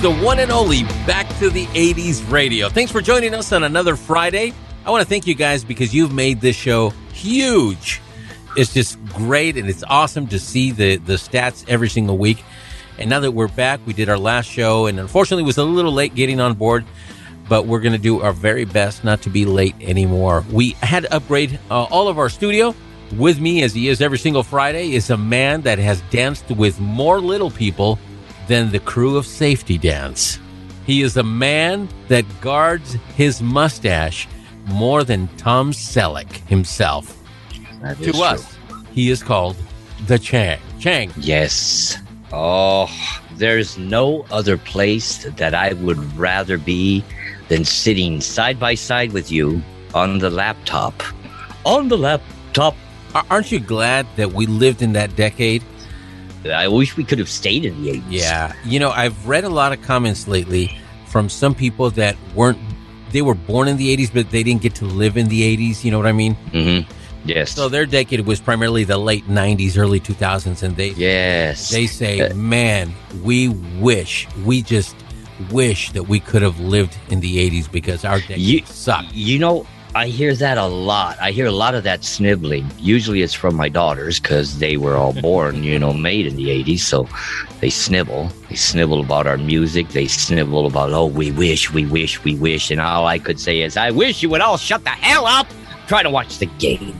the one and only Back to the 80s radio. Thanks for joining us on another Friday. I want to thank you guys because you've made this show huge. It's just great and it's awesome to see the, the stats every single week. And now that we're back, we did our last show and unfortunately was a little late getting on board, but we're going to do our very best not to be late anymore. We had to upgrade uh, all of our studio. With me, as he is every single Friday, is a man that has danced with more little people than the crew of Safety Dance. He is a man that guards his mustache more than Tom Selleck himself. That to us, he is called the Chang. Chang, Yes. Oh, there's no other place that I would rather be than sitting side by side with you on the laptop. On the laptop. aren't you glad that we lived in that decade? I wish we could have stayed in the 80s. Yeah. You know, I've read a lot of comments lately from some people that weren't, they were born in the 80s, but they didn't get to live in the 80s. You know what I mean? Mm-hmm. Yes. So their decade was primarily the late 90s, early 2000s. And they, yes. they say, Uh, man, we wish, we just wish that we could have lived in the 80s because our decade You- sucked. You know, I hear that a lot. I hear a lot of that sniveling. Usually it's from my daughters because they were all born, you know, made in the 80s. So they snivel. They snivel about our music. They snivel about, oh, we wish, we wish, we wish. And all I could say is, I wish you would all shut the hell up. Try to watch the game.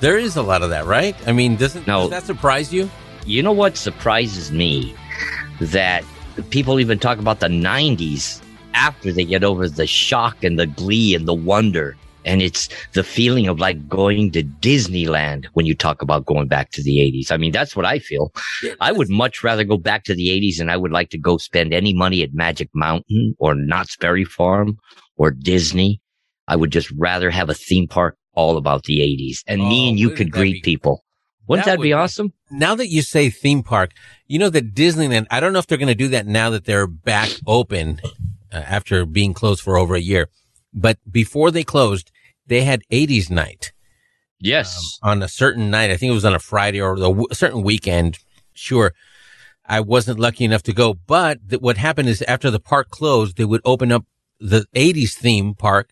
There is a lot of that, right? I mean, doesn't No. does that surprise you? You know what surprises me? That people even talk about the 90s after they get over the shock and the glee and the wonder. And it's the feeling of like going to Disneyland when you talk about going back to the 80s. I mean, that's what I feel. I would much rather go back to the 80s and I would like to go spend any money at Magic Mountain or Knott's Berry Farm or Disney. I would just rather have a theme park all about the 80s. And me Oh, and you could greet be- people. Wouldn't That that, be would be- awesome? now that you say theme park, you know that Disneyland, I don't know if they're going to do that now that they're back open uh, after being closed for over a year. But before they closed, they had 80s night Yes. on a certain night. I think it was on a Friday or w- certain weekend. Sure. I wasn't lucky enough to go, but th- what happened is after the park closed, they would open up the 80s theme park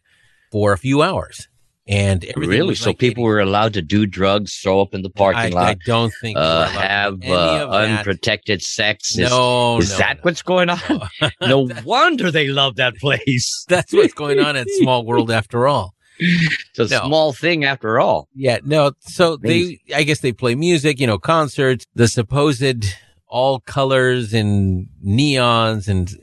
for a few hours. And Really? So like people 80s. were allowed to do drugs, throw up in the parking I, lot, I don't think uh, allowed to do have uh, unprotected sex. Is, No, is no, that no. what's going on? no wonder they love that place. That's what's going on at Small World after all. It's a No. small thing after all. Yeah, no. So they, I guess they play music, you know, concerts, the supposed all colors and neons and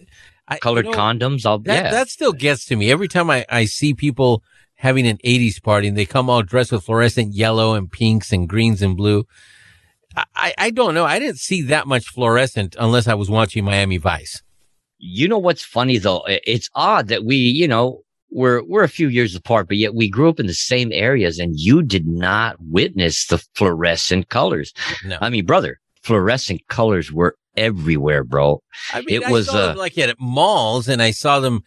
I, Colored you know, condoms. All That, yeah. that still gets to me every time I, I see people having an 80s party and they come all dressed with fluorescent yellow and pinks and greens and blue. I, I don't know. I didn't see that much fluorescent unless I was watching Miami Vice. you know what's funny though? It's odd that we, you know, we're we're a few years apart, but yet we grew up in the same areas, and you did not witness the fluorescent colors. No. I mean, brother, fluorescent colors were everywhere, bro. I mean, It I was, saw them uh, like at malls, and I saw them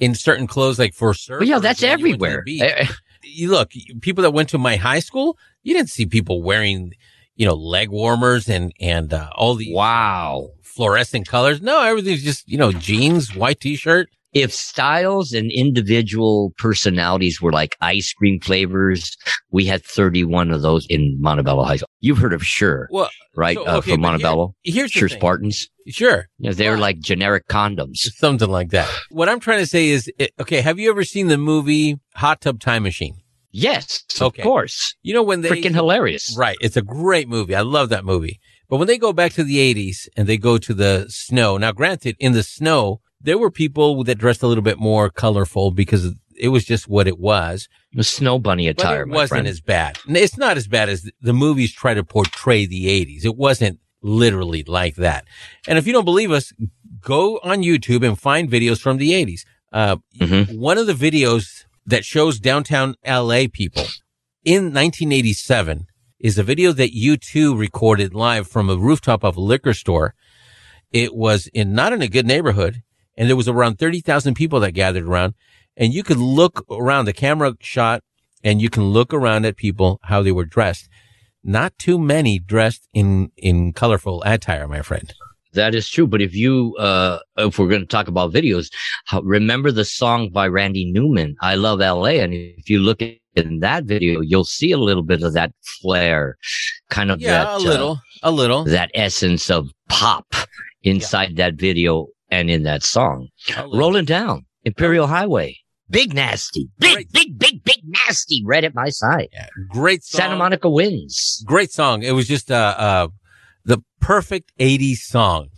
in certain clothes, like for surfers. Yeah, that's when you went to the everywhere. Eh, You look, people that went to my high school, you didn't see people wearing, you know, leg warmers and and uh, all the Wow. fluorescent colors. No, everything's just you know jeans, white t-shirt. If styles and individual personalities were like ice cream flavors, we had 31 of those in Montebello High School. You've heard of Sure, Well, right? so, uh, from but here- Montebello. here's the Sure. Spartans. Sure, You know, they're like generic condoms. something like that. What I'm trying to say is, eh, okay, have you ever seen the movie Hot Tub Time Machine? Yes, Okay. of course. You know when they Freaking hilarious. Right. It's a great movie. I love that movie. But when they go back to the 80s and they go to the snow, now granted, in the snow, there were people that dressed a little bit more colorful because it was just what it was. The snow bunny But attire, it my wasn't friend. as bad. It's not as bad as the movies try to portray the 80s. It wasn't literally like that. And if you don't believe us, go on YouTube and find videos from the 80s. Uh, Mhm. one of the videos that shows downtown LA people in 1987 is a video that U2 recorded live from a rooftop of a liquor store. It was in not in a good neighborhood and there was around 30,000 people that gathered around and you could look around the camera shot and you can look around at people, how they were dressed. Not too many dressed in, in colorful attire, my friend. That is true. But if you, uh, if we're going to talk about videos, how, remember the song by Randy Newman, I Love LA. And if you look in that video, you'll see a little bit of that flair, kind of yeah, that, a little, uh, a little, that essence of pop inside yeah. that video and in that song. Rolling down Imperial Highway. Big nasty, big, great. big, big, big nasty, right at my side. Yeah, great song. Santa Monica wins. Great song. It was just, uh, uh, the perfect 80s song.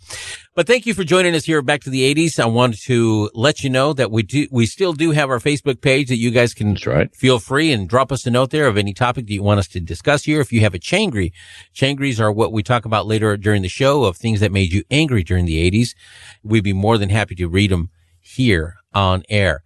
But thank you for joining us here back to the 80s. I wanted to let you know that we do, we still do have our Facebook page that you guys can right. feel free and drop us a note there of any topic that you want us to discuss here. If you have a changry, changries are what we talk about later during the show of things that made you angry during the 80s. We'd be more than happy to read them here on air.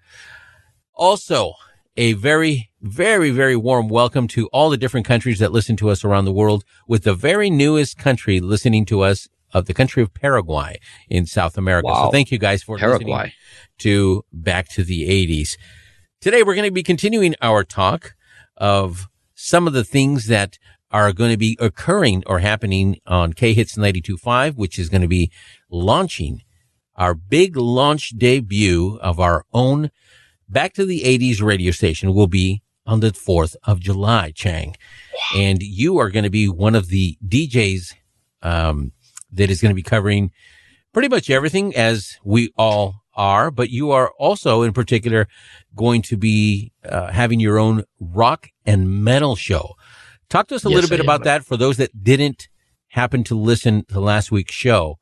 Also, a very, very, very warm welcome to all the different countries that listen to us around the world with the very newest country listening to us of the country of Paraguay in South America. Wow. So thank you guys for Paraguay. listening to Back to the 80s. Today we're going to be continuing our talk of some of the things that are going to be occurring or happening on K Hits 92.5, which is going to be launching our big launch debut of our own Back to the 80s radio station will be on the 4th of July, Chang. And you are going to be one of the DJs, um, that is going to be covering pretty much everything as we all are, but you are also in particular going to be uh, having your own rock and metal show. Talk to us a yes, little bit about that for those that didn't happen to listen to last week's show.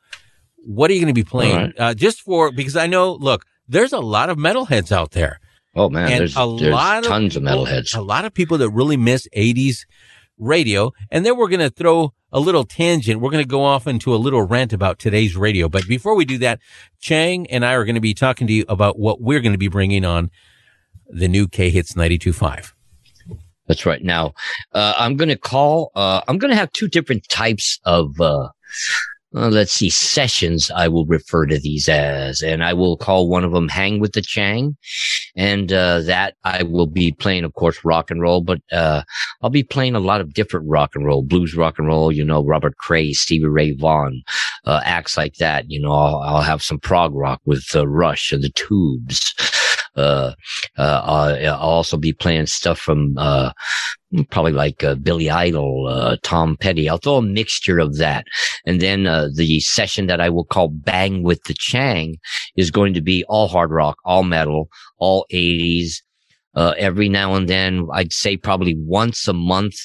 What are you going to be playing? Right. Uh, just for, because I know, look, there's a lot of metalheads out there. Oh man, and there's, a there's lot tons of, people, of metalheads. A lot of people that really miss 80s radio. And then we're going to throw a little tangent. We're going to go off into a little rant about today's radio. But before we do that, Chang and I are going to be talking to you about what we're going to be bringing on the new K Hits 92.5. That's right. Now, uh, I'm going to call, uh, I'm going to have two different types of, uh, uh, let's see, sessions, I will refer to these as, and I will call one of them Hang with the Chang. And, uh, that I will be playing, of course, rock and roll, but, uh, I'll be playing a lot of different rock and roll, blues rock and roll, you know, Robert Cray, Stevie Ray Vaughan, uh, acts like that. You know, I'll, I'll have some prog rock with, uh, Rush and the Tubes. Uh, uh, I'll also be playing stuff from, uh, probably like uh, Billy Idol, uh, Tom Petty. I'll throw a mixture of that. And then uh, the session that I will call Bang with the Chang is going to be all hard rock, all metal, all 80s. Uh, every now and then, I'd say probably once a month,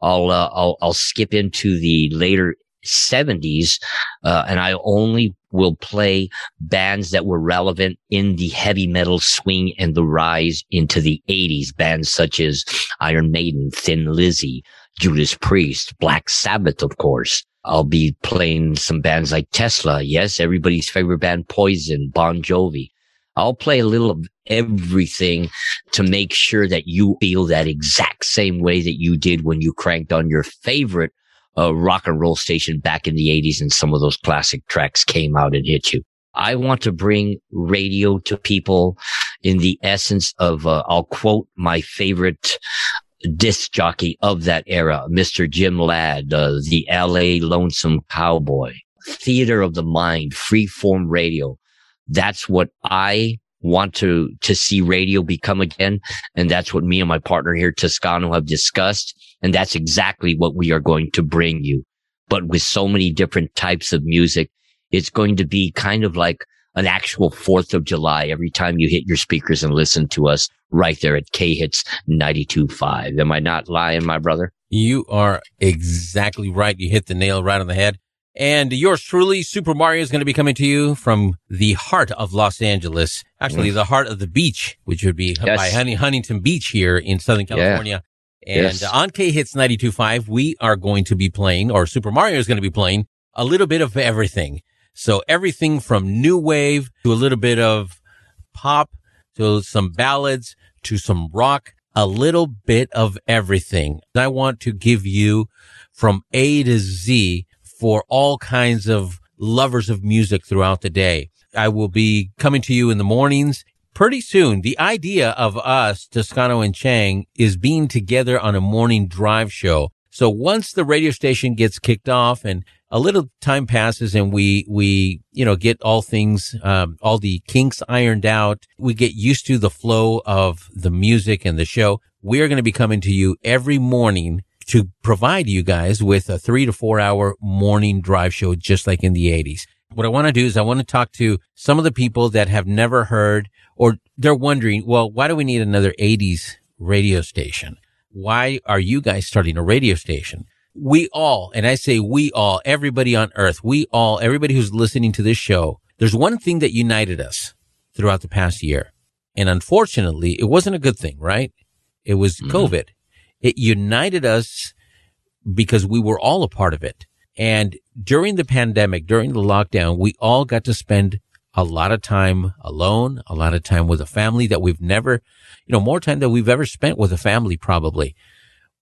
I'll, uh, I'll, I'll skip into the later 70s, uh, and I only will play bands that were relevant in the heavy metal swing and the rise into the 80s. Bands such as Iron Maiden, Thin Lizzy, Judas Priest, Black Sabbath, of course. I'll be playing some bands like Tesla. Yes, everybody's favorite band, Poison, Bon Jovi. I'll play a little of everything to make sure that you feel that exact same way that you did when you cranked on your favorite a rock and roll station back in the 80s and some of those classic tracks came out and hit you. I want to bring radio to people in the essence of, uh, I'll quote my favorite disc jockey of that era, Mr. Jim Ladd, uh, the LA Lonesome Cowboy, theater of the mind, free form radio. That's what I want to, to see radio become again. And that's what me and my partner here, Toscano, have discussed. And that's exactly what we are going to bring you. But with so many different types of music, it's going to be kind of like an actual 4th of July every time you hit your speakers and listen to us right there at K Hits 92.5. Am I not lying, my brother? You are exactly right. You hit the nail right on the head. And yours truly, Super Mario is going to be coming to you from the heart of Los Angeles. Actually, mm. the heart of the beach, which would be yes. by Huntington Beach here in Southern California. Yeah. And yes. on K Hits 92.5, we are going to be playing, or Super Mario is going to be playing a little bit of everything. So everything from new wave to a little bit of pop to some ballads to some rock, a little bit of everything. I want to give you from A to Z for all kinds of lovers of music throughout the day. I will be coming to you in the mornings pretty soon, the idea of us, Toscano and Chang, is being together on a morning drive show. So once the radio station gets kicked off and a little time passes and we, we, you know, get all things, um, all the kinks ironed out, we get used to the flow of the music and the show. We are going to be coming to you every morning to provide you guys with a three to four hour morning drive show, just like in the 80s. What I want to do is I want to talk to some of the people that have never heard or they're wondering, well, why do we need another 80s radio station? Why are you guys starting a radio station? We all, and I say we all, everybody on earth, we all, everybody who's listening to this show, there's one thing that united us throughout the past year. And unfortunately, it wasn't a good thing, right? It was mm-hmm. COVID. It united us because we were all a part of it. And during the pandemic, during the lockdown, we all got to spend a lot of time alone, a lot of time with a family that we've never, you know, more time than we've ever spent with a family, probably.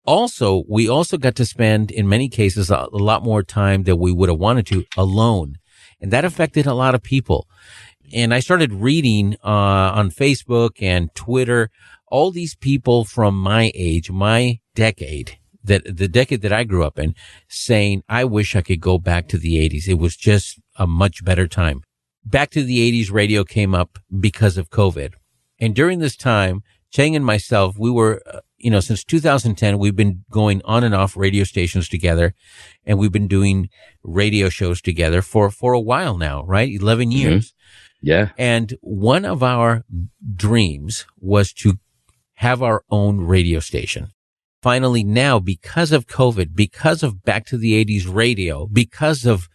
Also, we also got to spend in many cases a, a lot more time than we would have wanted to alone. And that affected a lot of people. And I started reading, uh, on Facebook and Twitter, all these people from my age, my decade, that the decade that I grew up in saying, I wish I could go back to the eighties. It was just a much better time. Back to the eighties radio came up because of COVID. And during this time, Chang and myself, we were, uh, you know, since 2010, we've been going on and off radio stations together and we've been doing radio shows together for, for a while now, right? 11 mm-hmm. years. Mm-hmm. Yeah. And one of our dreams was to have our own radio station finally now because of COVID, because of back to the 80s radio, because of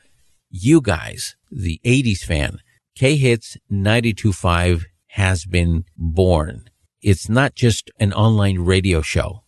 you guys, the 80s fan, K Hits 92.5 has been born. It's not just an online radio show.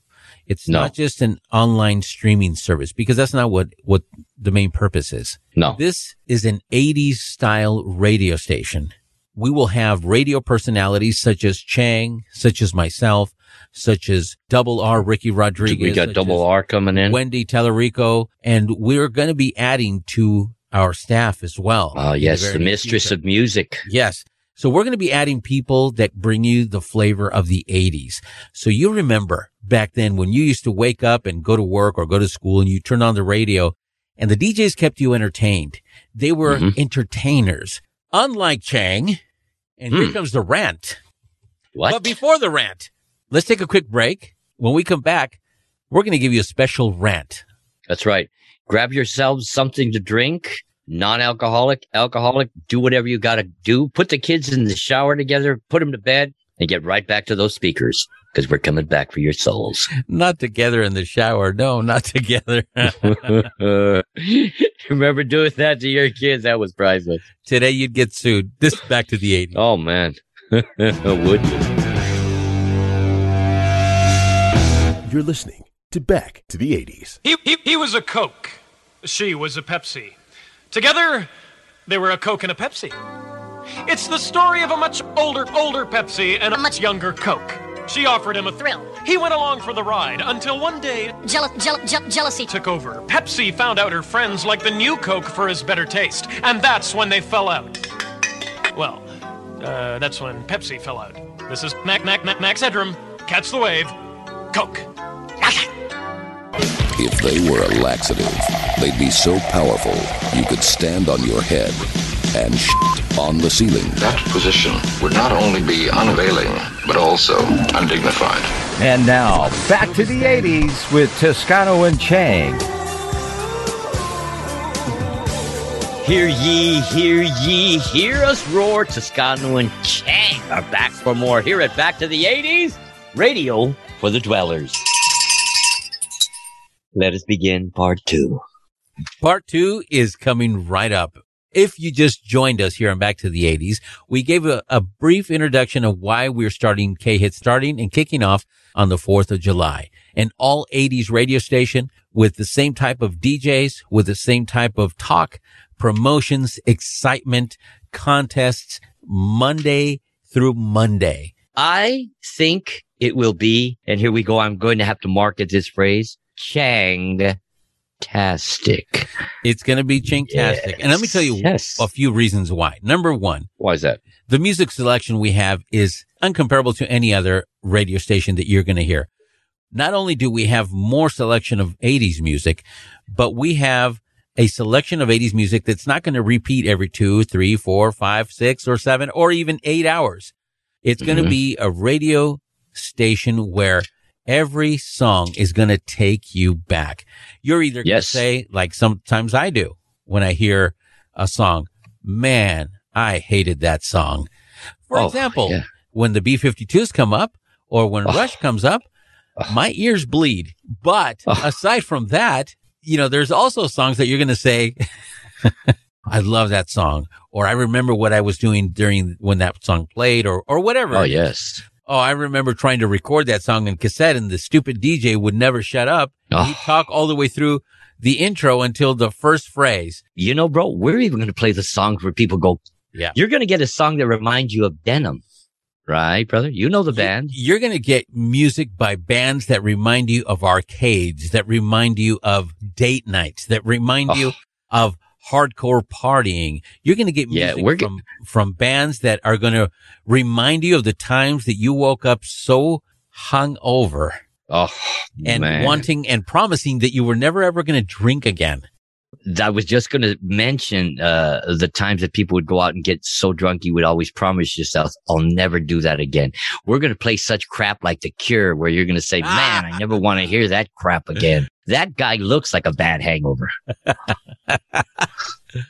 It's no. not just an online streaming service because that's not what, what the main purpose is. No. This is an 80s style radio station. We will have radio personalities such as Chang, such as myself, such as Double R Ricky Rodriguez. We got Double R coming in. Wendy Tellerico. And we're going to be adding to our staff as well. Oh, yes. The, the mistress future. of music. Yes. So we're going to be adding people that bring you the flavor of the 80s. So you remember back then when you used to wake up and go to work or go to school and you turn on the radio and the DJs kept you entertained. They were mm-hmm. entertainers, unlike Chang. And here hmm. comes the rant. What? But before the rant, Let's take a quick break. When we come back, we're going to give you a special rant. That's right. Grab yourselves something to drink, non-alcoholic, alcoholic, do whatever you got to do. Put the kids in the shower together, put them to bed and get right back to those speakers because we're coming back for your souls. Not together in the shower. No, not together. Remember doing that to your kids? That was priceless. Today you'd get sued. This back to the 80s. Oh man. Would you? You're listening to Back to the 80s. He, he, he was a Coke. She was a Pepsi. Together, they were a Coke and a Pepsi. It's the story of a much older, older Pepsi and a much younger Coke. She offered him a thrill. He went along for the ride until one day Jeal- jeal- je- jealousy took over. Pepsi found out her friends liked the new Coke for his better taste, and that's when they fell out. Well, uh, that's when Pepsi fell out. This is Mac Mac Mac Max Headroom. Catch the wave. Coke. If they were a laxative, they'd be so powerful you could stand on your head and shit on the ceiling. That position would not only be unavailing, but also undignified. And now, back to the 80s with Toscano and Chang. Hear ye, hear ye, hear us roar. Toscano and Chang are back for more here at Back to the 80s Radio for the Dwellers. Let us begin part two. Part two is coming right up. If you just joined us here on Back to the 80s, we gave a, a brief introduction of why we're starting K-Hit, starting and kicking off on the 4th of July. An all 80s radio station with the same type of DJs, with the same type of talk, promotions, excitement, contests, Monday through Monday. I think it will be, and here we go, I'm going to have to market this phrase, Chang tastic. It's going to be Changtastic. Yes. And let me tell you yes. a few reasons why. Number one. Why is that? the music selection we have is uncomparable to any other radio station that you're going to hear. Not only do we have more selection of 80s music, but we have a selection of 80s music that's not going to repeat every two, three, four, five, six, or seven, or even eight hours. It's going to mm-hmm. be a radio station where every song is going to take you back. You're either going to say, like sometimes I do when I hear a song, man, I hated that song. For Oh, example, yeah. when the B-52s come up or when Oh. Rush comes up, my ears bleed. But Oh. aside from that, you know, there's also songs that you're going to say, I love that song, or I remember what I was doing during when that song played, or, or whatever. Oh, yes. Oh, I remember trying to record that song in cassette and the stupid DJ would never shut up. Oh. He'd talk all the way through the intro until the first phrase. You know, bro, we're even going to play the songs where people go, Yeah. you're going to get a song that reminds you of Denim. Right, brother? You know the band. You're going to get music by bands that remind you of arcades, that remind you of date nights, that remind Oh. you of hardcore partying. You're going to get Yeah, music we're ge- from, from bands that are going to remind you of the times that you woke up so hung over Oh, and man. wanting and promising that you were never ever going to drink again. I was just going to mention uh, the times that people would go out and get so drunk you would always promise yourself, "I'll never do that again." We're going to play such crap like The Cure, where you're going to say, "Man, I never want to hear that crap again." That guy looks like a bad hangover.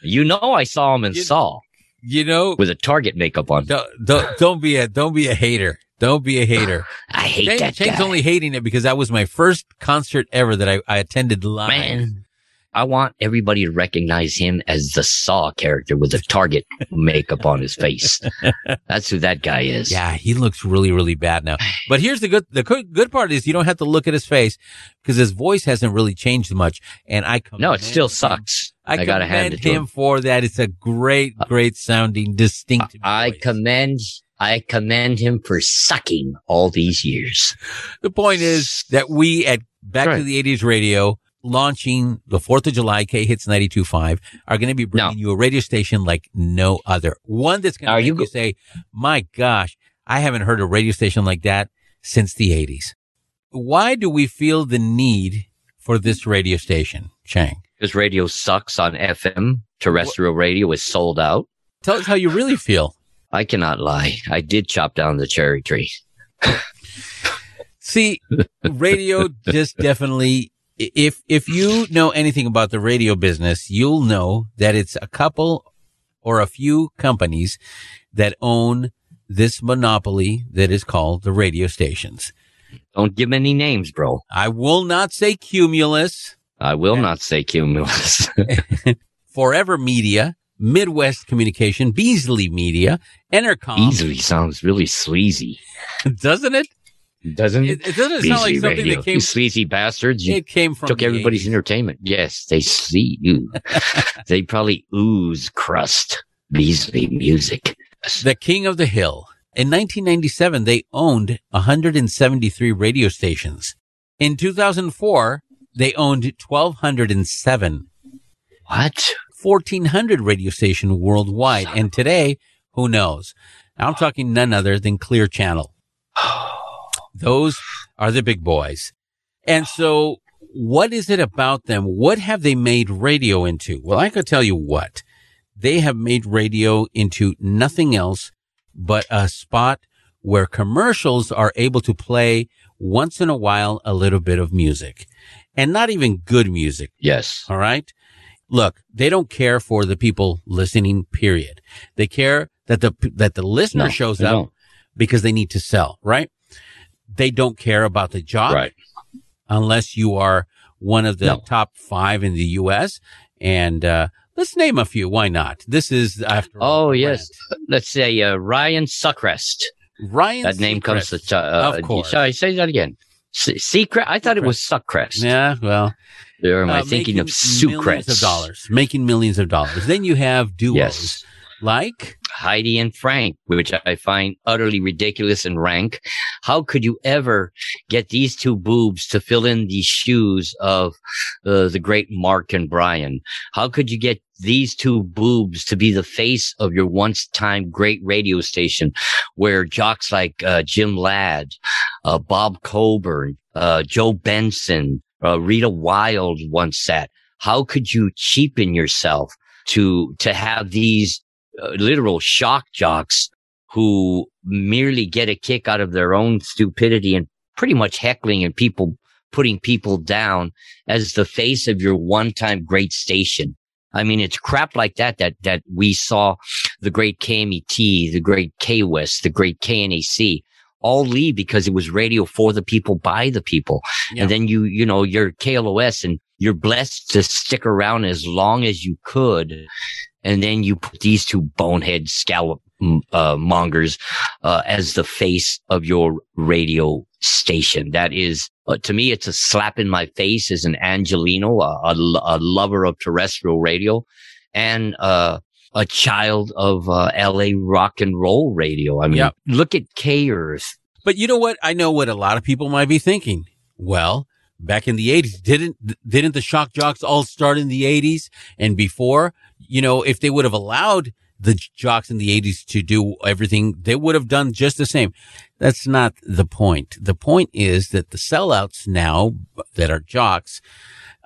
you know, I saw him in You- Saw You know, with a Target makeup on. don't, don't, don't be a, don't be a hater. Don't be a hater. I hate Shane- that Shane's guy. only hating it because that was my first concert ever that I, I attended live. Man, I want everybody to recognize him as the Saw character with the Target makeup on his face. That's who that guy is. Yeah, he looks really, really bad now. But here's the good, the good part is you don't have to look at his face because his voice hasn't really changed much. And I No, it still him. sucks. I, I, gotta hand commend him him. for that. It's a great, uh, great sounding, distinct. I voice. commend, I commend him for sucking all these years. The point is that we at Back to the 80s Radio launching the 4th of July K Hits 92.5 are going to be bringing you a radio station like no other. One that's going to you you, say, my gosh, I haven't heard a radio station like that since the 80s. Why do we feel the need for this radio station, Chang? Because radio sucks on FM. Terrestrial radio is sold out. Tell us how you really feel. I cannot lie. I did chop down the cherry tree. See, radio just definitely, if, if you know anything about the radio business, you'll know that it's a couple or a few companies that own this monopoly that is called the radio stations. Don't give any names, bro. I will not say Cumulus, I will not say cumulus. Forever Media, Midwest Communication, Beasley Media, Entercom. Beasley sounds really sleazy. Doesn't it? Doesn't It, it doesn't sound like something radio. that came, from, You sleazy bastards. You it came from took everybody's 80s. entertainment. Yes, they see you. they probably ooze crust. Beasley music. the king of the hill. In 1997, they owned 173 radio stations. In 2004, they owned 1,207, What? 1,400 radio station worldwide. And today, who knows? I'm talking none other than Clear Channel. Oh, Those are the big boys. And so what is it about them? What have they made radio into? Well, I could tell you what. They have made radio into nothing else but a spot where commercials are able to play once in a while a little bit of music and not even good music. Yes. All right. Look, they don't care for the people listening, period. They care that the, that the listener No, shows up don't. because they need to sell, right? They don't care about the job Right. unless you are one of the No. top five in the U.S. And, uh, let's name a few. Why not? This is after all, Oh, yes. Let's say uh, Ryan Suckrest. Ryan. That name comes Seacrest. to. Uh, Of course. Sorry, say that again. Secret. I thought it was Suckrest. Yeah, well, Or am I uh, thinking of Sucrest? of dollars, making millions of dollars. Then you have duos Yes. Like Heidi and Frank, which I find utterly ridiculous and rank. How could you ever get these two boobs to fill in the shoes of uh, the great Mark and Brian? How could you get these two boobs to be the face of your once time great radio station where jocks like uh, Jim Ladd, uh, Bob Coburn, uh, Joe Benson, uh, Rita Wilde once sat? How could you cheapen yourself to, to have these uh, literal shock jocks who merely get a kick out of their own stupidity and pretty much heckling and people putting people down as the face of your one time great station. I mean, it's crap like that, that, that we saw the great KMET, the great K West, the great KNAC all leave because it was radio for the people by the people. Yeah. And then you, you know, you're KLOS and you're blessed to stick around as long as you could and then you put these two bonehead scallop uh, mongers uh, as the face of your radio station. That is, uh, to me, it's a slap in my face as an Angelino, a, a, a lover of terrestrial radio, and uh, a child of uh, L.A. rock and roll radio. I mean, yep. look at K Earth. But you know what? I know what a lot of people might be thinking. Well, back in the 80s, didn't didn't the shock jocks all start in the 80s and before? you know, if they would have allowed the jocks in the 80s to do everything, they would have done just the same. That's not the point. The point is that the sellouts now that are jocks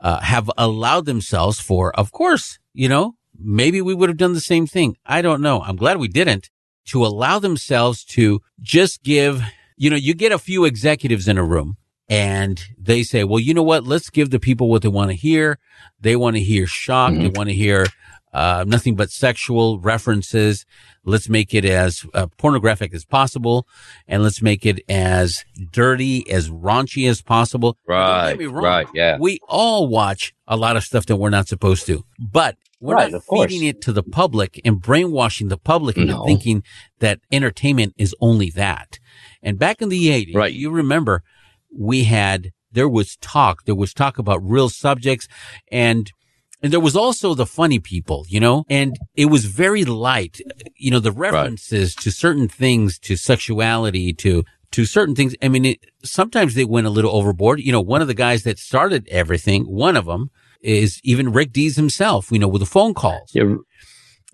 uh, have allowed themselves for, of course, you know, maybe we would have done the same thing. I don't know. I'm glad we didn't to allow themselves to just give, you know, you get a few executives in a room and they say, well, you know what? Let's give the people what they want to hear. They want to hear shock. Mm-hmm. They want to hear uh, nothing but sexual references. Let's make it as uh, pornographic as possible, and let's make it as dirty, as raunchy as possible. Right, right, yeah. We all watch a lot of stuff that we're not supposed to, but we're right, not feeding it to the public and brainwashing the public into no. thinking that entertainment is only that. And back in the 80s, right. you remember we had, there was talk, there was talk about real subjects and and there was also the funny people, you know, and it was very light, you know, the references right. to certain things, to sexuality, to, to certain things. I mean, it, sometimes they went a little overboard. You know, one of the guys that started everything, one of them is even Rick Dees himself, you know, with the phone calls. Yeah.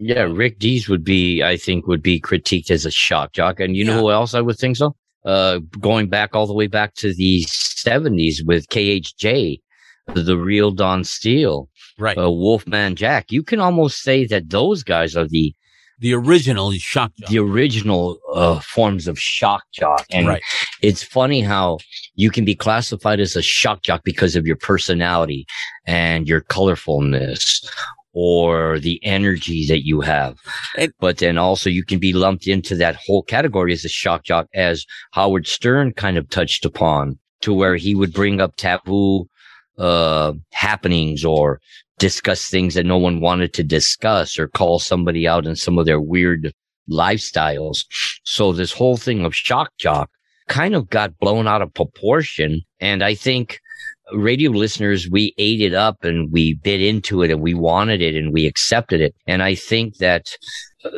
Yeah, Rick Dees would be, I think, would be critiqued as a shock jock. And you yeah. know who else I would think so? Uh, going back all the way back to the 70s with KHJ, the real Don Steele right? Uh, Wolfman Jack. You can almost say that those guys are the the original shock jock. the original uh, forms of shock jock and right. it's funny how you can be classified as a shock jock because of your personality and your colorfulness or the energy that you have but then also you can be lumped into that whole category as a shock jock as howard stern kind of touched upon to where he would bring up taboo uh, happenings or discuss things that no one wanted to discuss or call somebody out in some of their weird lifestyles. So this whole thing of shock jock kind of got blown out of proportion. And I think radio listeners, we ate it up and we bit into it and we wanted it and we accepted it. And I think that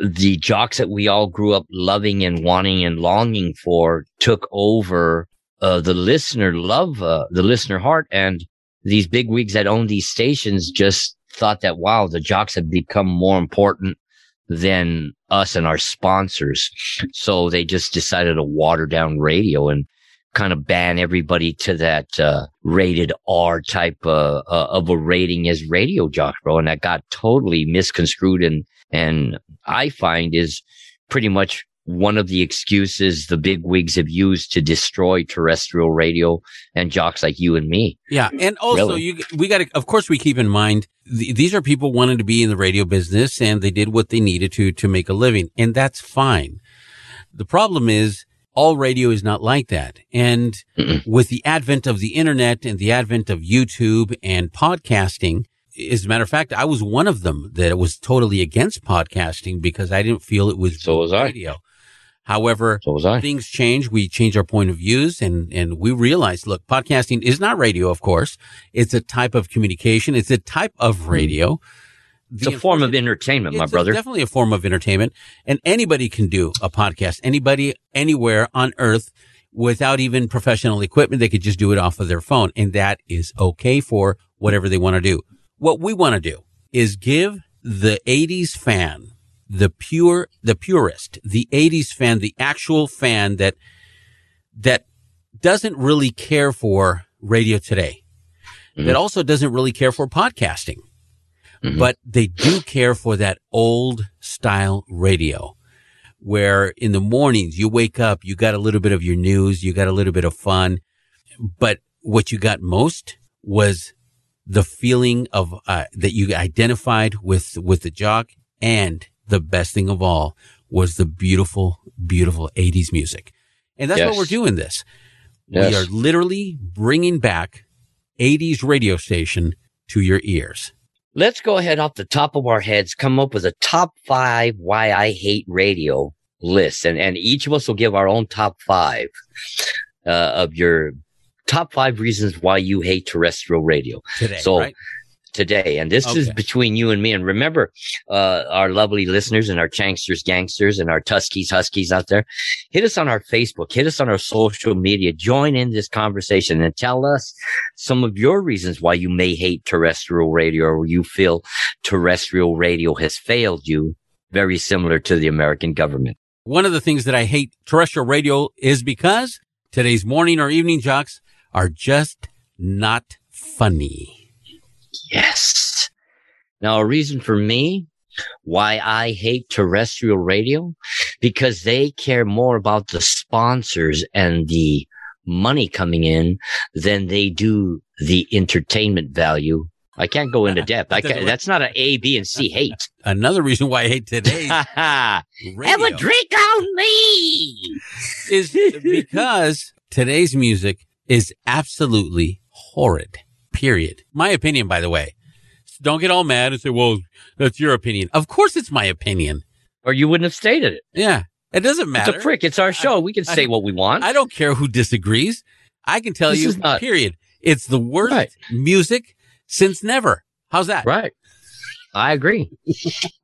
the jocks that we all grew up loving and wanting and longing for took over uh, the listener love, uh, the listener heart. And these big wigs that own these stations just thought that, wow, the jocks have become more important than us and our sponsors. So they just decided to water down radio and kind of ban everybody to that uh, rated R type uh, uh, of a rating as radio jocks, bro. And that got totally misconstrued and and I find is pretty much one of the excuses the big wigs have used to destroy terrestrial radio and jocks like you and me. Yeah. And also really. you, we got to, of course we keep in mind th- these are people wanting to be in the radio business and they did what they needed to, to make a living and that's fine. The problem is all radio is not like that. And Mm-mm. with the advent of the internet and the advent of YouTube and podcasting, as a matter of fact, I was one of them that was totally against podcasting because I didn't feel it was so was radio. I. However, so was I. things change. We change our point of views and, and we realize, look, podcasting is not radio, of course. It's a type of communication. It's a type of hmm. radio the It's a form of entertainment, my brother. definitely a form of entertainment, and anybody can do a podcast. Anybody, anywhere on earth, without even professional equipment, they could just do it off of their phone, and that is okay for whatever they want to do. What we want to do is give the '80s fan, the pure, the purist, the '80s fan, the actual fan that that doesn't really care for radio today, that mm-hmm. also doesn't really care for podcasting but they do care for that old style radio where in the mornings you wake up, you got a little bit of your news, you got a little bit of fun, but what you got most was the feeling of uh, that you identified with with the jock and the best thing of all was the beautiful beautiful 80s music. And that's what we're doing this. Yes. We are literally bringing back 80s radio station to your ears. Let's go ahead off the top of our heads, come up with a top five why I hate radio list. And, and each of us will give our own top five, uh, of your top five reasons why you hate terrestrial radio today, So, right? Today. And this is between you and me. And remember, uh, our lovely listeners and our chanksters, gangsters and our tuskies, huskies out there, hit us on our Facebook, hit us on our social media, join in this conversation and tell us some of your reasons why you may hate terrestrial radio or you feel terrestrial radio has failed you, very similar to the American government. One of the things that I hate terrestrial radio is because today's morning or evening jocks are just not funny. Yes. Now, a reason for me why I hate terrestrial radio because they care more about the sponsors and the money coming in than they do the entertainment value. I can't go into depth. I can't, that's not an A, B, and C hate. Another reason why I hate today's Have a drink on me. is because today's music is absolutely horrid. Period. My opinion, by the way. Don't get all mad and say, well, that's your opinion. Of course it's my opinion. Or you wouldn't have stated it. Yeah. It doesn't matter. It's a frick. It's our show. We can say what we want. I don't care who disagrees. I can tell This you, not- period. It's the worst Right. music since never. How's that? Right. I agree.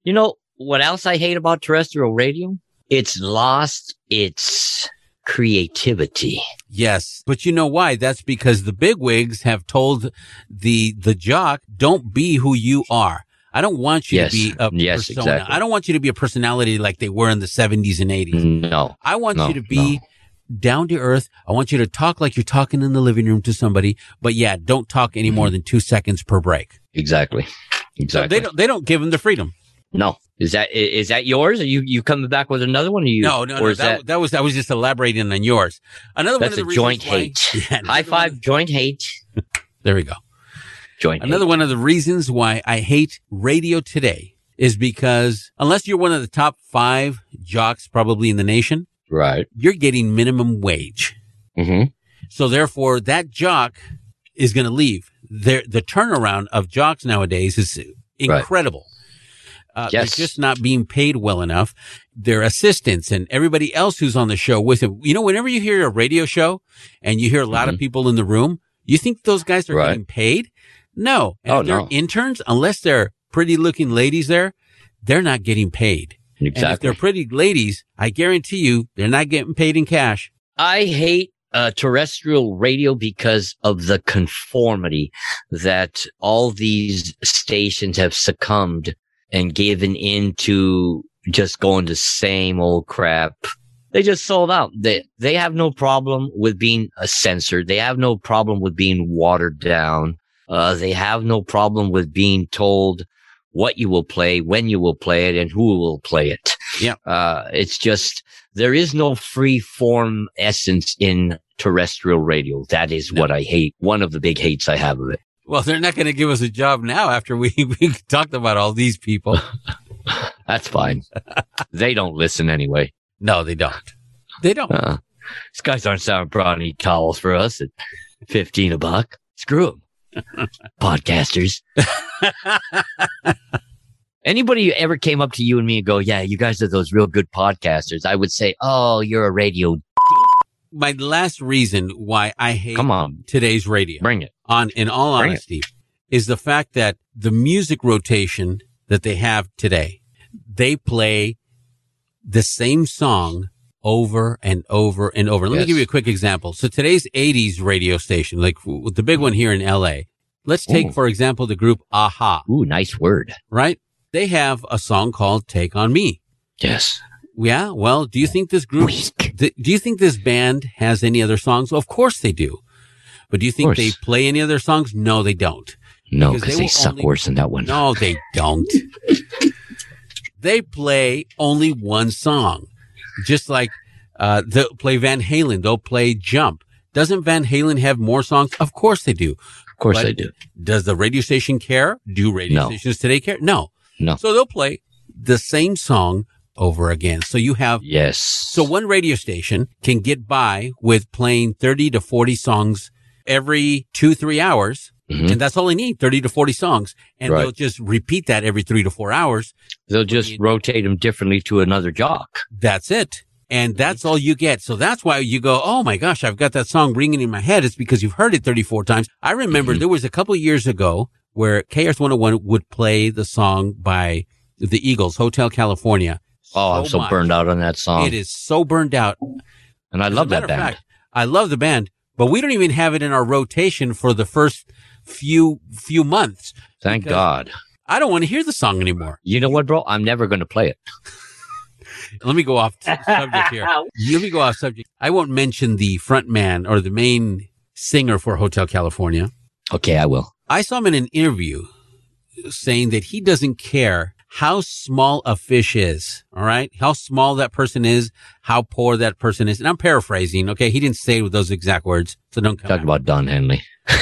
you know what else I hate about terrestrial radio? It's lost its creativity. Yes, but you know why? That's because the bigwigs have told the the jock, "Don't be who you are." I don't want you Yes. to be a Yes, persona. exactly. I don't want you to be a personality like they were in the 70s and 80s. No. I want No, you to be down to earth. I want you to talk like you're talking in the living room to somebody, but yeah, don't talk any more mm-hmm. than 2 seconds per break. Exactly. So Exactly. they don't they don't give them the freedom. No. Is that is that yours? Are you you coming back with another one? Or you, No, no, or no. is That, that was I was just elaborating on yours. Another that's one a of the joint reasons why- hate. Yeah, High five, one- joint hate, There we go. joint Another hate. one of the reasons why I hate radio today is because unless you're one of the top five jocks probably in the nation, Right. you're getting minimum wage. Mm-hmm. So therefore that jock is going to leave. There, the turnaround of jocks nowadays is incredible. Uh, Yes. They're just not being paid well enough. Their assistants and everybody else who's on the show with them. You know, whenever you hear a radio show and you hear a lot of Mhm. people in the room, you think those guys are Right. getting paid? No. And Oh, they're no. interns, unless they're pretty looking ladies there, they're not getting paid. And if they're pretty ladies, I guarantee you they're not getting paid in cash. I hate uh, terrestrial radio because of the conformity that all these stations have succumbed and given into just going the same old crap. They just sold out. They they have no problem with being censored. They have no problem with being watered down. Uh, they have no problem with being told what you will play, when you will play it, and who will play it. Yeah. Uh, it's just there is no free form essence in terrestrial radio. That is No. what I hate. One of the big hates I have of it. Well, they're not going to give us a job now after we, we talked about all these people. That's fine. they don't listen anyway. No, they don't. They don't. Uh, these guys aren't selling brownie towels for us at 15 a buck. Screw them. Podcasters. Anybody who ever came up to you and me and go, yeah, you guys are those real good podcasters. I would say, oh, you're a radio. My last reason why I hate Come on, today's radio, bring it. on in all Bring honesty, is the fact that the music rotation that they have today, they play the same song over and over and over. Let me give you a quick example. So today's 80s radio station, like the big one here in LA, let's take, Ooh. for example, the group a-ha, Ooh, nice word. right? They have a song called Take on Me. Yes. Yeah. Well, do you think this group, do you think this band has any other songs? Of course they do. But do you think they play any other songs? No, they don't. No, Because because they they, suck only- worse than that one. No, they don't. they play only one song. Just like, uh, they'll play Van Halen. They'll play Jump. Doesn't Van Halen have more songs? Of course they do. Of course But- they do. Does the radio station care? Do radio No. stations today care? No. No. So they'll play the same song over again. So you have Yes. so one radio station can get by with playing 30 to 40 songs every two, three hours. Mhm. And that's all they need, 30 to 40 songs. And Right. they'll just repeat that every three to four hours. They'll just rotate them differently to another jock. That's it. And that's all you get. So that's why you go, Oh my gosh, I've got that song ringing in my head. It's because you've heard it 34 times. I remember Mhm. there was a couple of years ago where KRS 101 would play the song by the Eagles, Hotel California. Oh, I'm so much. burned out on that song. It is so burned out. and I As love that band. fact, I love the band, but we don't even have it in our rotation for the first few few months. Thank God. I don't want to hear the song anymore. You know what, bro? I'm never going to play it. Let me go off subject here. Let me go off subject. I won't mention the front man or the main singer for Hotel California. Okay, I will. I saw him in an interview saying that he doesn't care how small a fish is. All right. How small that person is, how poor that person is. And I'm paraphrasing. Okay. He didn't say with those exact words. So don't come Talk about Don Henley.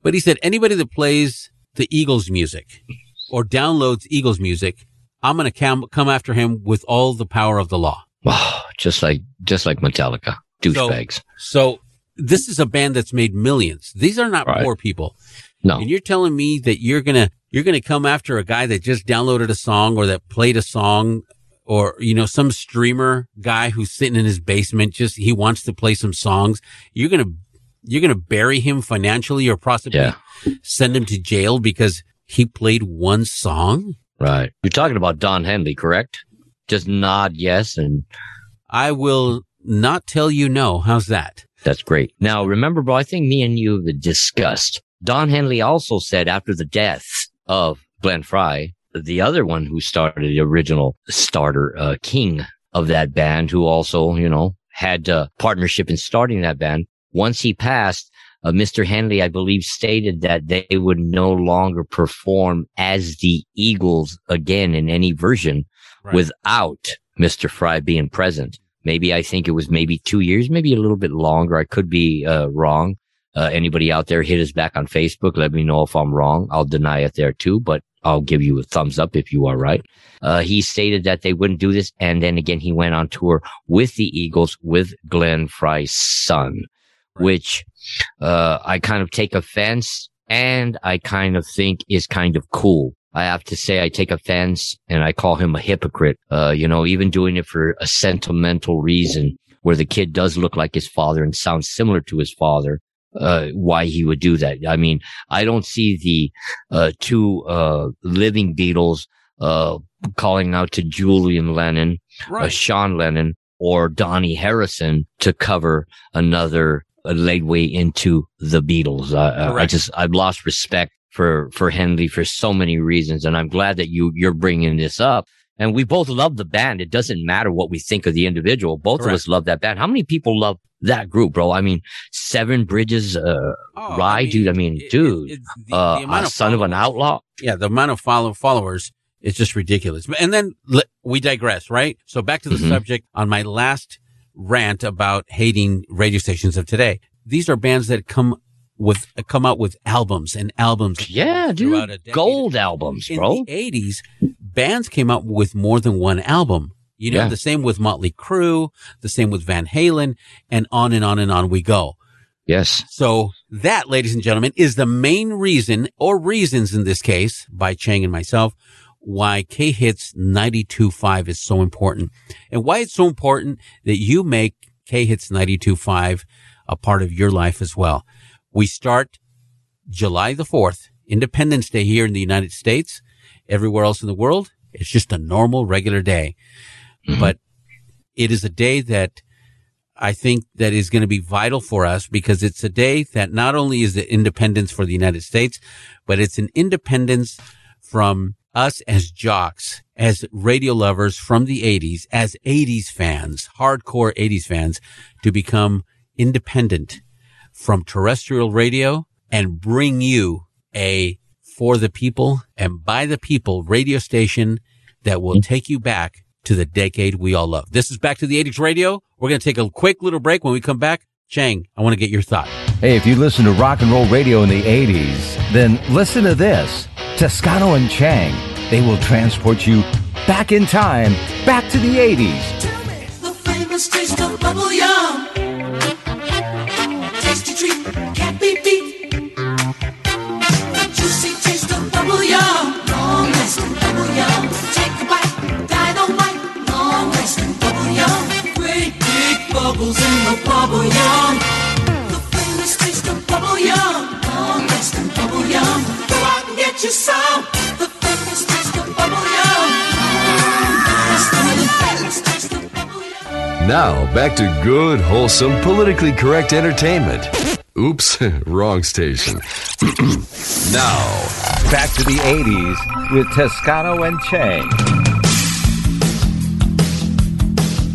But he said anybody that plays the Eagles music or downloads Eagles music, I'm going to come, come after him with all the power of the law. Wow, just like just like Metallica, douchebags. So this is a band that's made millions. These are not Right. poor people. no, And you're telling me that you're going to, you're going to come after a guy that just downloaded a song or that played a song or, you know, some streamer guy who's sitting in his basement, just he wants to play some songs. You're going to, you're going to bury him financially or possibly Yeah. send him to jail because he played one song. right. You're talking about Don Henley, correct? Just nod yes, and I will not tell you no. How's that? that's great. Now, remember, bro, I think me and you have discussed. Don Henley also said after the death of Glenn Frey, the other one who started the original starter, uh, king of that band, who also, you know, had a partnership in starting that band. Once he passed, uh, Mr. Henley, I believe, stated that they would no longer perform as the Eagles again in any version Right. without Mr. Frey being present. Maybe I think it was maybe two years, maybe a little bit longer. I could be uh, wrong. Uh, anybody out there hit us back on Facebook. Let me know if I'm wrong. I'll deny it there too, but I'll give you a thumbs up if you are right. Uh, he stated that they wouldn't do this. And then again, he went on tour with the Eagles with Glenn Frey's son, which, uh, I kind of take offense and I kind of think is kind of cool. I have to say I take offense and I call him a hypocrite. Uh, you know, even doing it for a sentimental reason where the kid does look like his father and sounds similar to his father. Uh, why he would do that. I mean, I don't see the, uh, two, uh, living Beatles, uh, calling out to Julian Lennon, uh, Sean Lennon or Dhani Harrison to cover another uh, laid into the Beatles. Uh, I just, I've lost respect for, for Henley for so many reasons. And I'm glad that you, you're bringing this up. And we both love the band. It doesn't matter what we think of the individual. Both of us love that band. How many people love that group, bro? I mean, Seven Bridges, uh, Oh, Ride, dude. I mean, it- dude, it- the- uh, the of son of an outlaw. Yeah, the amount of follow followers is just ridiculous. And then we digress, right? So back to the Mhm. subject on my last rant about hating radio stations of today. These are bands that come with come out with albums and albums. Yeah, dude. Gold albums, In bro. the eighties, bands came out with more than one album. You know, Yeah. the same with Motley Crue, the same with Van Halen, and on and on and on we go. Yes. So that, ladies and gentlemen, is the main reason or reasons in this case by Chang and myself why K Hits 92.5 is so important and why it's so important that you make K Hits 92.5 a part of your life as well. We start July the 4th, Independence Day here in the United States. everywhere else in the world, it's just a normal, regular day. Mm-hmm. But it is a day that I think that is going to be vital for us because it's a day that not only is the independence for the United States, but it's an independence from us as jocks, as radio lovers from the 80s, as 80s fans, hardcore 80s fans, to become independent from terrestrial radio and bring you a for the people and by the people radio station that will take you back to the decade we all love. This is Back to the 80s Radio. We're going to take a quick little break. When we come back, Chang, I want to get your thought. Hey, if you listen to rock and roll radio in the 80s, then listen to this. Toscano and Chang, they will transport you back in time, back to the 80s. Treat can't be beat. The juicy taste of bubble yum. Long lasting bubble yum. Take a bite, dynamite. Long lasting bubble yum. Great big bubbles in the bubble yum. Now, back to good, wholesome, politically correct entertainment. Oops, wrong station. now, Back to the 80s with Toscano and Chang.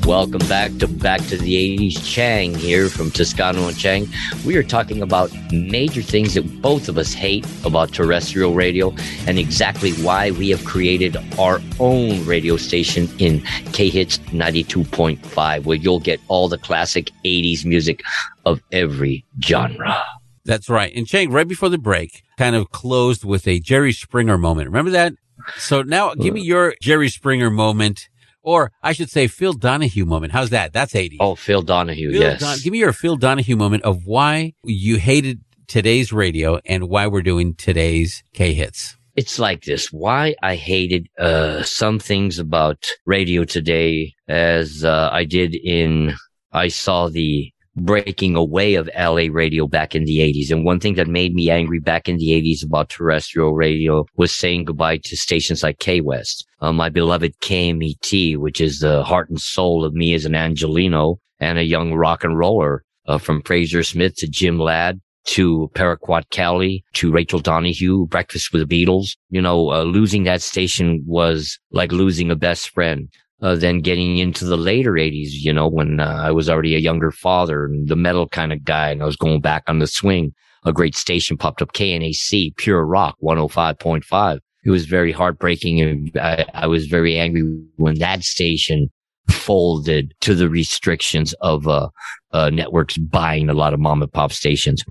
Welcome back to Back to the 80s. Chang here from Toscano and Chang. We are talking about major things that both of us hate about terrestrial radio and exactly why we have created our own radio station in K Hits 92.5, where you'll get all the classic 80s music of every genre. That's right. And Chang, right before the break, kind of closed with a Jerry Springer moment. Remember that? So now give me uh. your Jerry Springer moment, or I should say Phil Donahue moment. How's that? That's 80. Oh, Phil Donahue, Phil yes. Don- give me your Phil Donahue moment of why you hated today's radio and why we're doing today's K hits. it's like this why i hated uh some things about radio today as uh, i did in i saw the breaking away of la radio back in the 80s and one thing that made me angry back in the 80s about terrestrial radio was saying goodbye to stations like k west uh, my beloved kmet which is the heart and soul of me as an angelino and a young rock and roller uh, from Frazer Smith to jim ladd to Paraquat Kelly, to Raechel Donahue, Breakfast with the Beatles. You know, uh, losing that station was like losing a best friend. Uh, then getting into the later 80s, you know, when uh, I was already a younger father and the metal kind of guy and I was going back on the swing, a great station popped up, KNAC, Pure Rock 105.5. It was very heartbreaking and I, I was very angry when that station folded to the restrictions of uh, uh, networks buying a lot of mom and pop stations.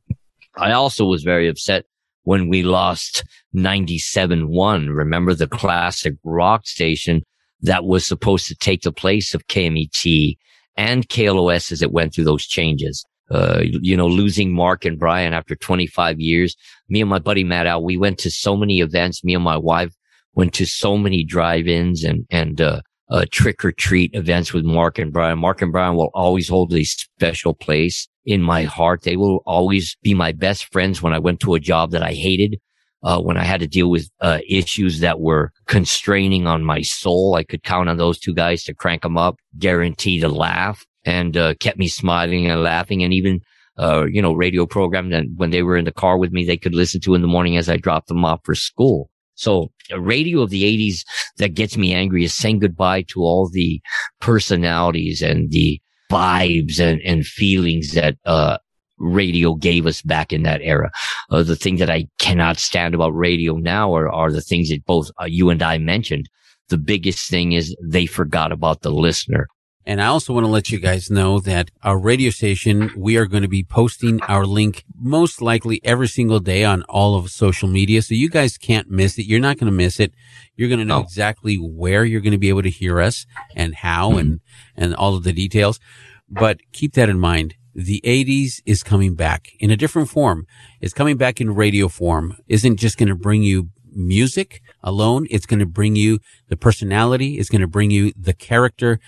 I also was very upset when we lost 97.1. Remember the classic rock station that was supposed to take the place of KMET and KLOS as it went through those changes. Uh, you know, losing Mark and Brian after 25 years. Me and my buddy Matt Al, we went to so many events. Me and my wife went to so many drive-ins and, and, uh, uh, trick or treat events with Mark and Brian. Mark and Brian will always hold a special place in my heart. They will always be my best friends when I went to a job that I hated. Uh, when I had to deal with, uh, issues that were constraining on my soul, I could count on those two guys to crank them up, guaranteed to laugh and, uh, kept me smiling and laughing. And even, uh, you know, radio program that when they were in the car with me, they could listen to in the morning as I dropped them off for school. So a radio of the 80s that gets me angry is saying goodbye to all the personalities and the vibes and, and feelings that, uh, radio gave us back in that era. Uh, the thing that I cannot stand about radio now are, are the things that both uh, you and I mentioned. The biggest thing is they forgot about the listener. And I also want to let you guys know that our radio station, we are going to be posting our link most likely every single day on all of social media. So you guys can't miss it. You're not going to miss it. You're going to know No. exactly where you're going to be able to hear us and how and, and all of the details. But keep that in mind. The 80s is coming back in a different form. It's coming back in radio form. Isn't just going to bring you music alone. It's going to bring you the personality. It's going to bring you the character,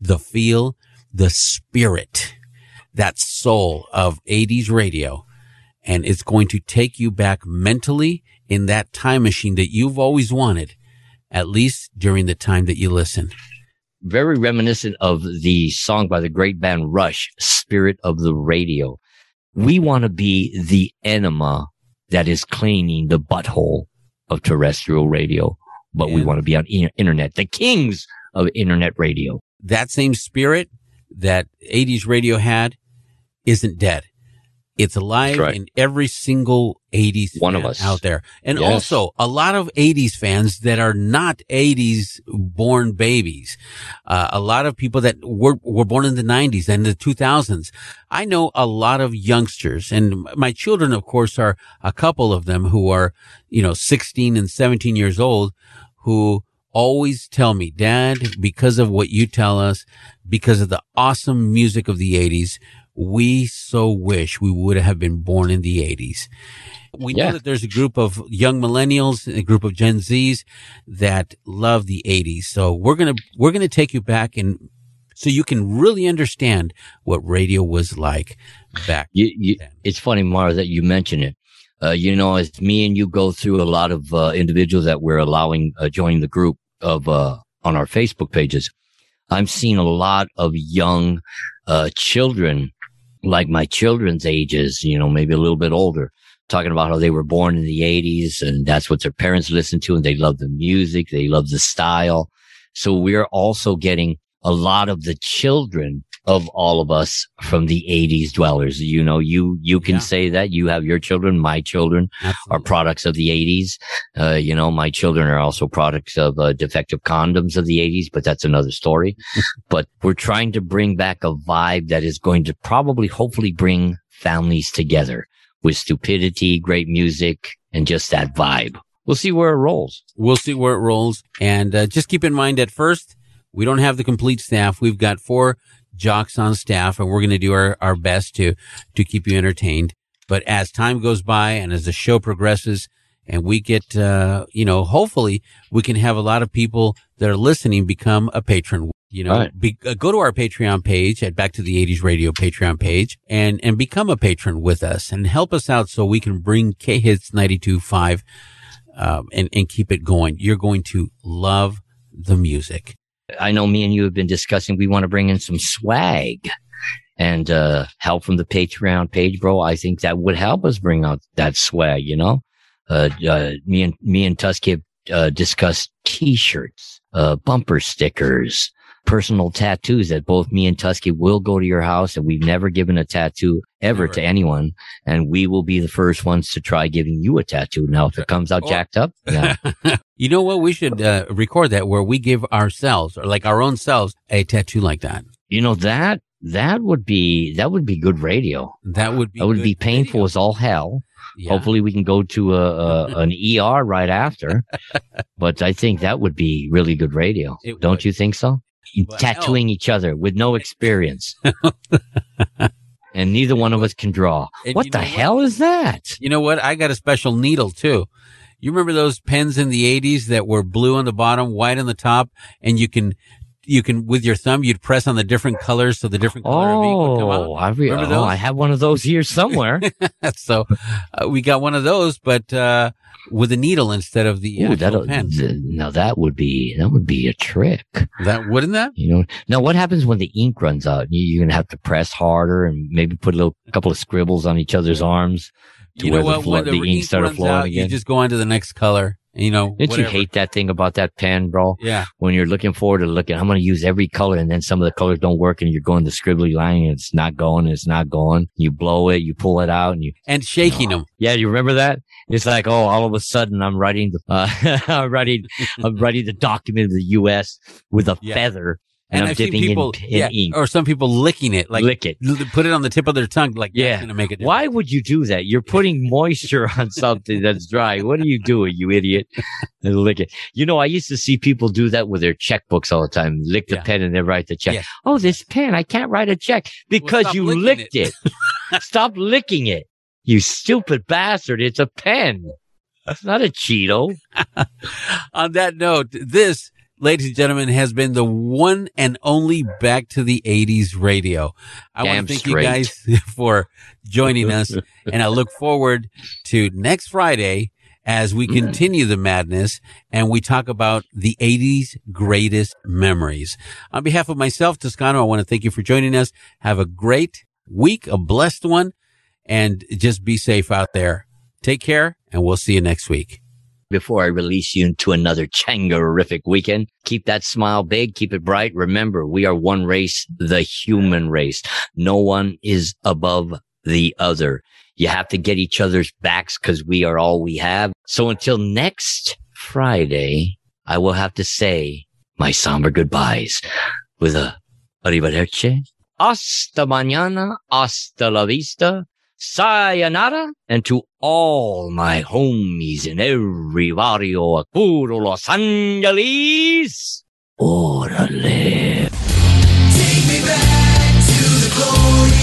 the feel, the spirit, that soul of 80s radio. And it's going to take you back mentally in that time machine that you've always wanted. at least during the time that you listen. Very reminiscent of the song by the great band Rush, Spirit of the Radio. We want to be the enema that is cleaning the butthole of terrestrial radio, but we want to be on in- internet, the kings of internet radio. That same spirit that 80s radio had isn't dead. It's alive right. in every single 80s One of us. out there. And Yes. also a lot of 80s fans that are not 80s born babies. Uh, a lot of people that were, were born in the 90s and the 2000s. I know a lot of youngsters and my children, of course, are a couple of them who are, you know, 16 and 17 years old who always tell me, dad, because of what you tell us, because of the awesome music of the 80s, we so wish we would have been born in the 80s. We Yeah. know that there's a group of young millennials, a group of Gen Zs that love the 80s. So we're going to, we're going to take you back and so you can really understand what radio was like back. You, you, it's funny, Mara, that you mention it. Uh, you know, as me and you go through a lot of uh, individuals that we're allowing uh, join the group of uh, on our Facebook pages, I'm seeing a lot of young uh, children, like my children's ages, you know, maybe a little bit older, talking about how they were born in the 80s and that's what their parents listened to and they love the music, they love the style. So we're also getting a lot of the children of all of us from the 80s dwellers. You know, you, you can Yeah. say that you have your children, my children are products of the 80s. Uh, you know, my children are also products of uh, defective condoms of the 80s, but that's another story. but we're trying to bring back a vibe that is going to probably, hopefully bring families together with stupidity, great music, and just that vibe. We'll see where it rolls. We'll see where it rolls. And uh, just keep in mind at first, we don't have the complete staff. We've got four jocks on staff and we're going to do our, our best to, to keep you entertained. But as time goes by and as the show progresses and we get, uh, you know, hopefully we can have a lot of people that are listening become a patron. You know, Right. be, uh, go to our Patreon page at Back to the 80s Radio Patreon page and, and become a patron with us and help us out so we can bring K Hits 92.5 um, and, and keep it going. You're going to love the music. I know me and you have been discussing we want to bring in some swag and uh help from the Patreon page, bro. I think that would help us bring out that swag, you know? Uh, uh me and me and Tusky have uh, discussed t-shirts, uh bumper stickers, personal tattoos that both me and Tusky will go to your house and we've never given a tattoo ever Never. to anyone and we will be the first ones to try giving you a tattoo. Now if it comes out Oh. jacked up, yeah. You know what? We should uh, record that where we give ourselves or like our own selves a tattoo like that. you know that that would be that would be good radio. That would be That would be painful video. as all hell. Yeah. Hopefully, we can go to a, a an ER right after. but I think that would be really good radio. It Don't would. you think so? Tattooing each other with no experience, and neither one of us can draw. And what the what? hell is that? You know what? I got a special needle too. You remember those pens in the 80s that were blue on the bottom, white on the top, and you can, you can, with your thumb, you'd press on the different colors so the different color of ink would come Oh, out. I, re- Remember oh. I have one of those here somewhere. so uh, we got one of those, but uh, with a needle instead of the Ooh, actual pen. th- now that would be that would be a trick. That wouldn't that? You know, now what happens when the ink runs out? You, you're gonna have to press harder and maybe put a little couple of scribbles on each other's arms You where know what? the, when the, the, ink started flowing out, again. you just go on to the next color. You know, Didn't you hate that thing about that pen, bro? Yeah, When you're looking forward to looking, I'm going to use every color and then some of the colors don't work and you're going the scribbly line and it's not going, it's not going. You blow it, you pull it out and you, and shaking them. yeah, you remember that? It's like, oh, all of a sudden I'm writing the, uh, I'm writing, I'm writing the document of the U.S. with a Yeah. feather and, And I'm I've seen people, in, in yeah, ink. or some people licking it, like Lick it. put it on the tip of their tongue, like Yeah. gonna make it. Why would you do that? You're putting moisture on something that's dry. What are you doing, you idiot? And lick it. You know, I used to see people do that with their checkbooks all the time. Lick the Yeah. pen and then write the check. Yeah. Oh, this pen, I can't write a check because stop you licked it. it. Stop licking it. You stupid bastard. It's a pen. It's not a Cheeto. On that note, this, ladies and gentlemen, has been the one and only Back to the 80s radio. I want to thank straight. you guys for joining us, and I look forward to next Friday as we mm-hmm. continue the madness and we talk about the 80s greatest memories. On behalf of myself, Toscano, I want to thank you for joining us. Have a great week, a blessed one, and just be safe out there. Take care, and we'll see you next week. Before I release you into another changerific weekend. Keep that smile big, keep it bright. Remember, we are one race, the human race. No one is above the other. You have to get each other's backs because we are all we have. So until next Friday, I will have to say my somber goodbyes with a arrivederci, hasta mañana, hasta la vista, sayonara, and to all my homies in every barrio, puro Los Angeles, orale. Take me back to the glory